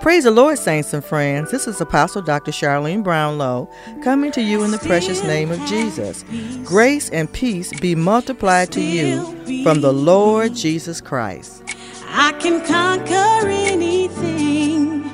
Praise the Lord, saints and friends. This is Apostle Dr. Charlene Brownlow coming to you in the precious name of Jesus. Grace and peace be multiplied to you from the Lord Jesus Christ. I can conquer anything,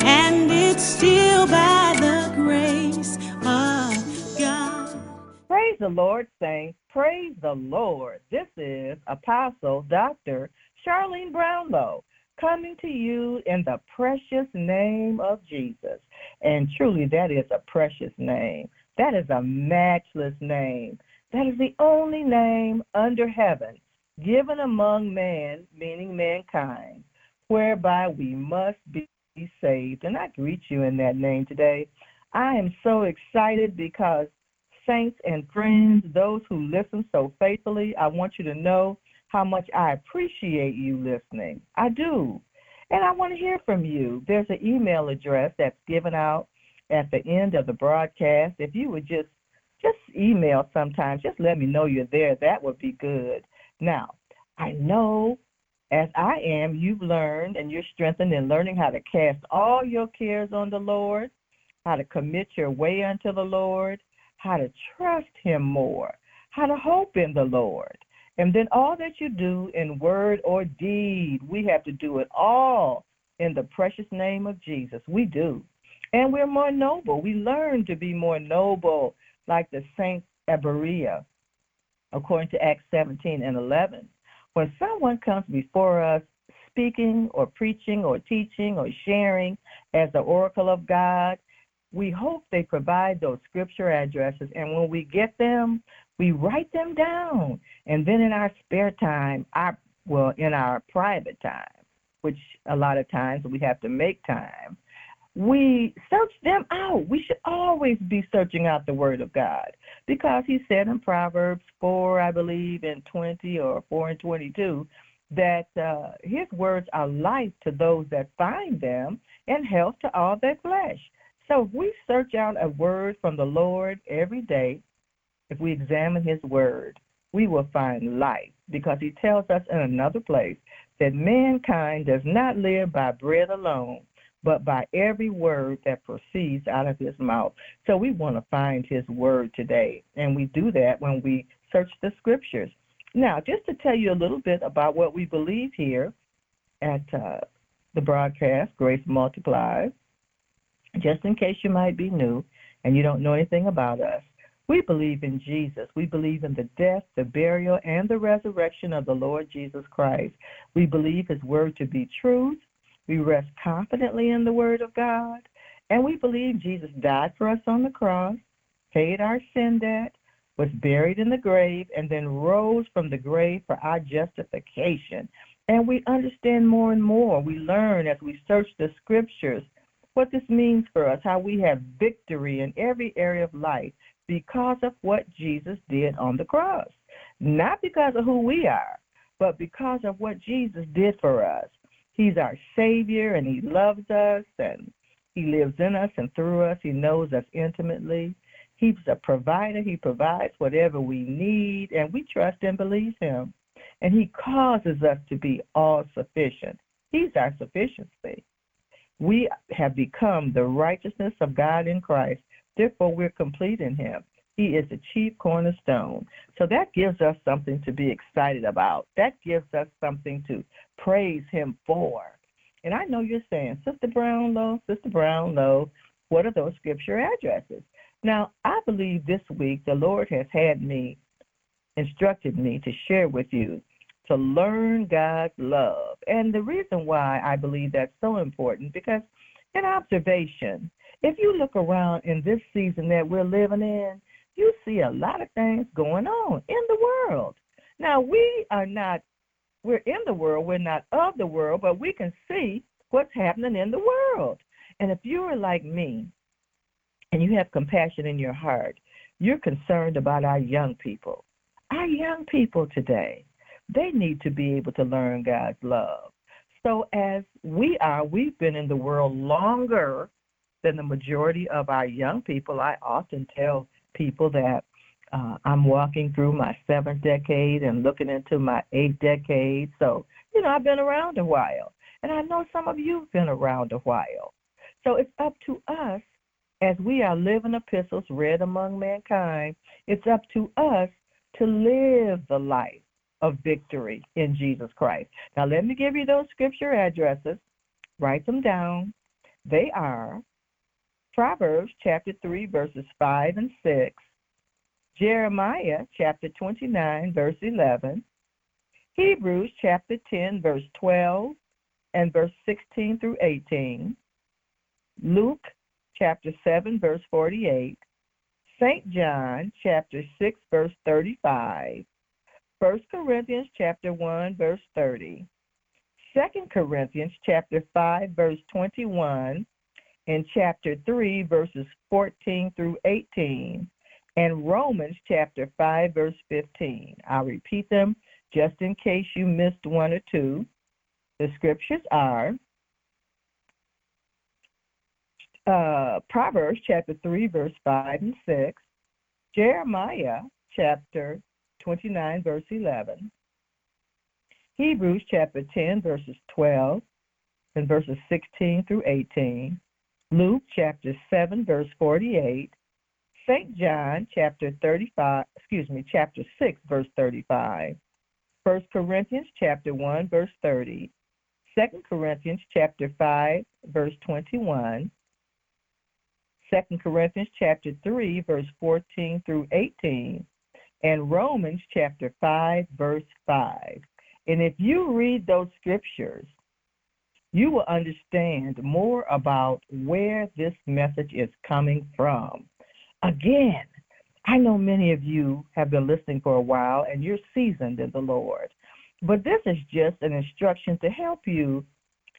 and it's still by the grace of God. Praise the Lord, saints. Praise the Lord. This is Apostle Dr. Charlene Brownlow coming to you in the precious name of Jesus. And truly, that is a precious name. That is a matchless name. That is the only name under heaven given among men, meaning mankind, whereby we must be saved. And I greet you in that name today. I am so excited because saints and friends, those who listen so faithfully, I want you to know how much I appreciate you listening. I do. And I want to hear from you. There's an email address that's given out at the end of the broadcast. If you would just just email sometimes, just let me know you're there. That would be good. Now, I know as I am, you've learned and you're strengthened in learning how to cast all your cares on the Lord, how to commit your way unto the Lord, how to trust Him more, how to hope in the Lord. And then all that you do in word or deed, we have to do it all in the precious name of Jesus. We do. And we're more noble. We learn to be more noble, like the saints at Berea, according to Acts 17 and 11. When someone comes before us speaking or preaching or teaching or sharing as the oracle of God, we hope they provide those scripture addresses. And when we get them, we write them down. And then in our spare time, our well, in our private time, which a lot of times we have to make time, we search them out. We should always be searching out the Word of God because He said in Proverbs 4, I believe, in 20 or 4 and 22, that uh, His words are life to those that find them and health to all their flesh. So if we search out a word from the Lord every day, if we examine His word, we will find life because He tells us in another place that mankind does not live by bread alone, but by every word that proceeds out of his mouth. So we want to find his word today, and we do that when we search the scriptures. Now, just to tell you a little bit about what we believe here at uh, the broadcast, Grace Multiplied, just in case you might be new and you don't know anything about us. We believe in Jesus. We believe in the death, the burial, and the resurrection of the Lord Jesus Christ. We believe his word to be truth. We rest confidently in the Word of God, and we believe Jesus died for us on the cross, paid our sin debt, was buried in the grave, and then rose from the grave for our justification. And we understand more and more. We learn as we search the scriptures what this means for us, how we have victory in every area of life because of what Jesus did on the cross. Not because of who we are, but because of what Jesus did for us. He's our Savior and He loves us and He lives in us and through us. He knows us intimately. He's a provider. He provides whatever we need, and we trust and believe Him. And He causes us to be all sufficient. He's our sufficiency. We have become the righteousness of God in Christ. Therefore, we're complete in Him. He is the chief cornerstone. So that gives us something to be excited about. That gives us something to praise Him for. And I know you're saying, Sister Brownlow, Sister Brownlow, what are those scripture addresses? Now, I believe this week the Lord has had me, instructed me to share with you to learn God's love. And the reason why I believe that's so important, because in observation, if you look around in this season that we're living in, you see a lot of things going on in the world. Now, we are not, we're in the world, we're not of the world, but we can see what's happening in the world. And if you are like me and you have compassion in your heart, you're concerned about our young people. Our young people today, they need to be able to learn God's love. So, as we are, we've been in the world longer than the majority of our young people. I often tell people that uh, I'm walking through my seventh decade and looking into my eighth decade. So, you know, I've been around a while. And I know some of you've been around a while. So it's up to us as we are living epistles read among mankind, it's up to us to live the life of victory in Jesus Christ. Now, let me give you those scripture addresses. Write them down. They are Proverbs chapter 3, verses 5 and 6, Jeremiah chapter 29, verse 11, Hebrews chapter 10, verse 12 and verse 16 through 18, Luke chapter 7, verse 48, St. John chapter 6, verse 35, 1 Corinthians chapter 1, verse 30, 2 Corinthians chapter 5, verse 21, and chapter 3, verses 14 through 18, and Romans chapter 5, verse 15. I'll repeat them just in case you missed one or two. The scriptures are uh, Proverbs chapter 3, verse 5 and 6, Jeremiah chapter 29, verse 11, Hebrews chapter 10, verses 12 and verses 16 through 18, Luke chapter 7, verse 48, St. John chapter 35, excuse me, chapter 6, verse 35, 1 Corinthians chapter 1, verse 30, 2 Corinthians chapter 5, verse 21, 2 Corinthians chapter 3, verse 14 through 18, and Romans chapter 5, verse 5. And if you read those scriptures, you will understand more about where this message is coming from. Again, I know many of you have been listening for a while and you're seasoned in the Lord. But this is just an instruction to help you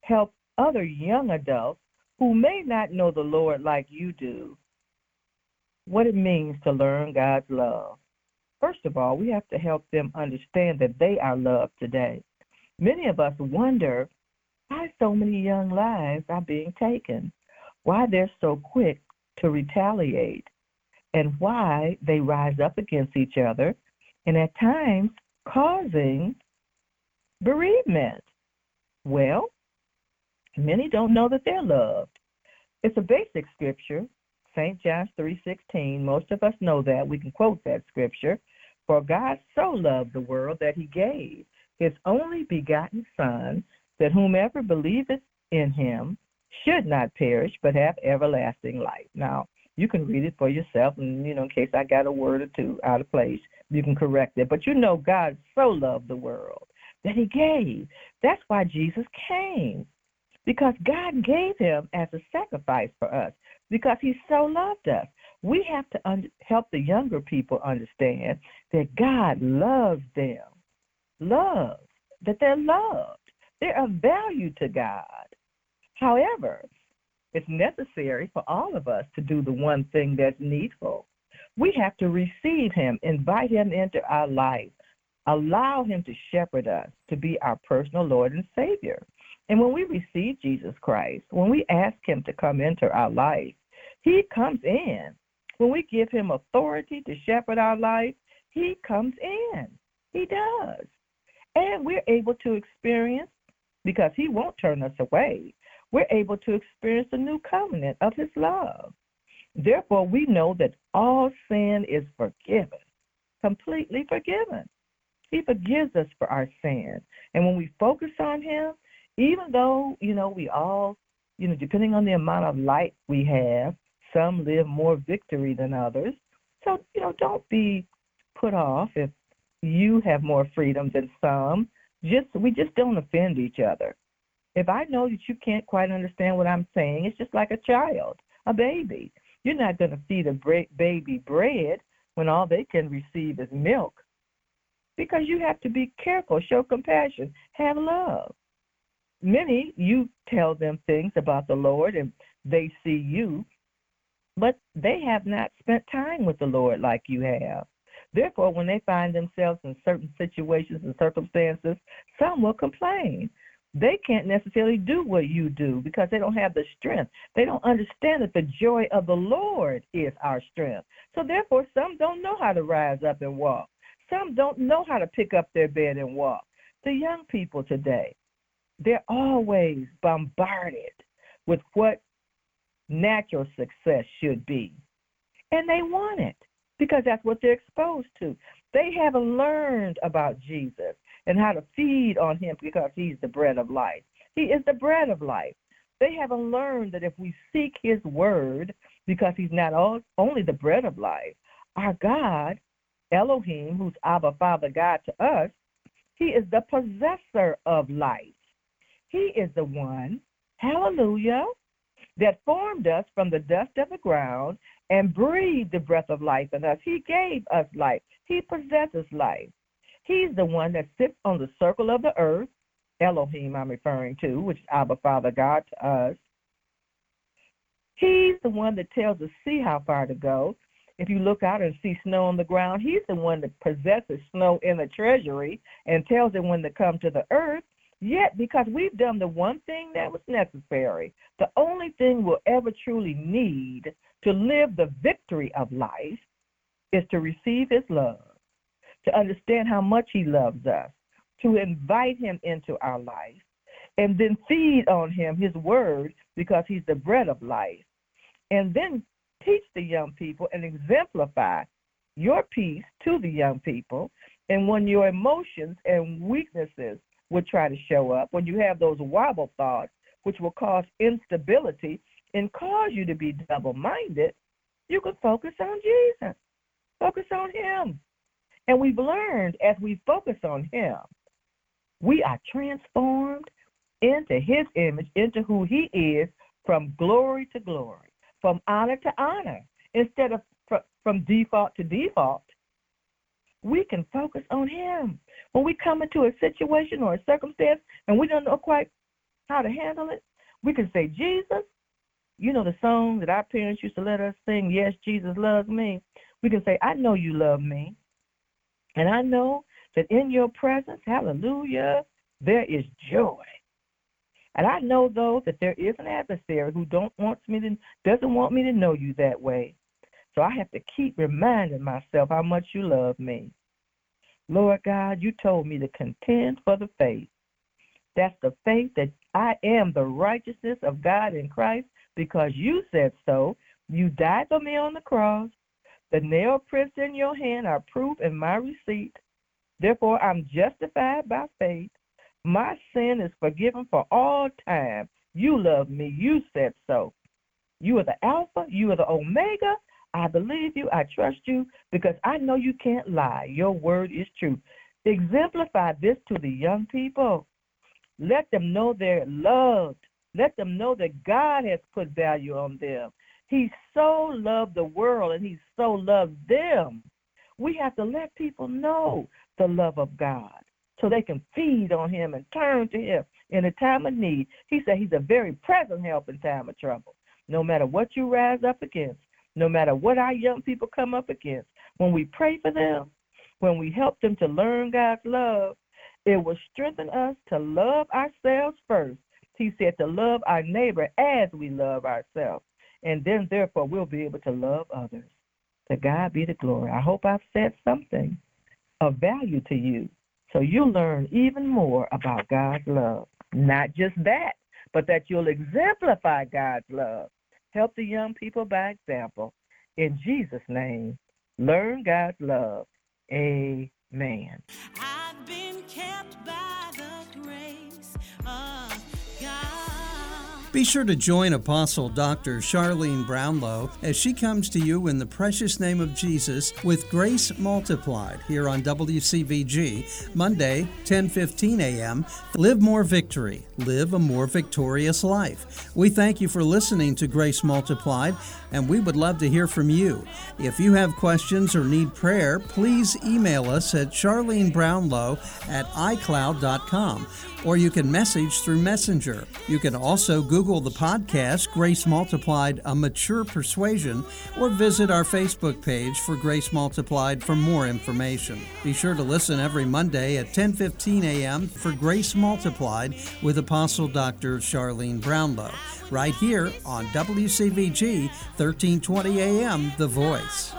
help other young adults who may not know the Lord like you do, what it means to learn God's love. First of all, we have to help them understand that they are loved today. Many of us wonder why so many young lives are being taken, why they're so quick to retaliate, and why they rise up against each other, and at times causing bereavement. Well, Many don't know that they're loved. It's a basic scripture, St. John 3:16. Most of us know that. We can quote that scripture. For God so loved the world that he gave his only begotten son that whomever believeth in him should not perish but have everlasting life. Now, you can read it for yourself and you know in case I got a word or two out of place, you can correct it. But you know God so loved the world that he gave. That's why Jesus came because God gave him as a sacrifice for us because he so loved us. We have to un- help the younger people understand that God loves them, loves, that they're loved. They're of value to God. However, it's necessary for all of us to do the one thing that's needful. We have to receive him, invite him into our life, allow him to shepherd us, to be our personal Lord and Savior. And when we receive Jesus Christ, when we ask Him to come into our life, He comes in. When we give Him authority to shepherd our life, He comes in. He does. And we're able to experience, because He won't turn us away, we're able to experience the new covenant of His love. Therefore, we know that all sin is forgiven, completely forgiven. He forgives us for our sin. And when we focus on Him, even though, you know, we all, you know, depending on the amount of light we have, some live more victory than others. So, you know, don't be put off if you have more freedom than some. Just we just don't offend each other. If I know that you can't quite understand what I'm saying, it's just like a child, a baby. You're not going to feed a baby bread when all they can receive is milk. Because you have to be careful, show compassion, have love many you tell them things about the Lord and they see you, but they have not spent time with the Lord like you have. Therefore, when they find themselves in certain situations and circumstances, some will complain. They can't necessarily do what you do because they don't have the strength. They don't understand that the joy of the Lord is our strength. So, therefore, some don't know how to rise up and walk. Some don't know how to pick up their bed and walk. The young people today, they're always bombarded with what natural success should be. And they want it because that's what they're exposed to. They haven't learned about Jesus and how to feed on him because he's the bread of life. He is the bread of life. They haven't learned that if we seek his word, because he's not all, only the bread of life, our God, Elohim, who's Abba Father God to us, he is the possessor of life. He is the one, hallelujah, that formed us from the dust of the ground and breathed the breath of life in us. He gave us life. He possesses life. He's the one that sits on the circle of the earth, Elohim I'm referring to, which is Abba Father God to us. He's the one that tells the sea how far to go. If you look out and see snow on the ground, he's the one that possesses snow in the treasury and tells it when to come to the earth. Yet, because we've done the one thing that was necessary, the only thing we'll ever truly need to live the victory of life is to receive his love, to understand how much he loves us, to invite him into our life, and then feed on him his word because he's the bread of life. And then teach the young people and exemplify your peace to the young people. And when your emotions and weaknesses would try to show up, when you have those wobble thoughts, which will cause instability and cause you to be double minded, you can focus on Jesus. Focus on Him. And we've learned as we focus on Him, we are transformed into His image, into who He is from glory to glory, from honor to honor, instead of from default to default we can focus on Him. When we come into a situation or a circumstance and we don't know quite how to handle it, we can say, Jesus, you know the song that our parents used to let us sing, Yes, Jesus loves me. We can say, I know you love me. And I know that in your presence, hallelujah, there is joy. And I know though that there is an adversary who don't wants me to doesn't want me to know you that way. So I have to keep reminding myself how much you love me. Lord God, you told me to contend for the faith. That's the faith that I am the righteousness of God in Christ because you said so. You died for me on the cross. The nail prints in your hand are proof and my receipt. Therefore, I'm justified by faith. My sin is forgiven for all time. You love me. You said so. You are the Alpha. You are the Omega. I believe you. I trust you because I know you can't lie. Your word is true. Exemplify this to the young people. Let them know they're loved. Let them know that God has put value on them. He so loved the world and he so loved them. We have to let people know the love of God so they can feed on him and turn to him in a time of need. He said he's a very present help in time of trouble. No matter what you rise up against, no matter what our young people come up against, when we pray for them, when we help them to learn God's love, it will strengthen us to love ourselves first. He said to love our neighbor as we love ourselves. And then, therefore, we'll be able to love others. To God be the glory. I hope I've said something of value to you so you'll learn even more about God's love. Not just that, but that you'll exemplify God's love Help the young people by example. In Jesus' name, learn God's love. Amen. Be sure to join Apostle Dr. Charlene Brownlow as she comes to you in the precious name of Jesus with Grace Multiplied here on WCVG, Monday, 10:15 a.m. Live more victory, live a more victorious life. We thank you for listening to Grace Multiplied and we would love to hear from you. If you have questions or need prayer, please email us at charlenebrownlow at icloud.com or you can message through Messenger. You can also Google the podcast Grace Multiplied A Mature Persuasion or visit our Facebook page for Grace Multiplied for more information. Be sure to listen every Monday at 10:15 a.m. for Grace Multiplied with Apostle Dr. Charlene Brownlow right here on WCVG 1320 AM The Voice.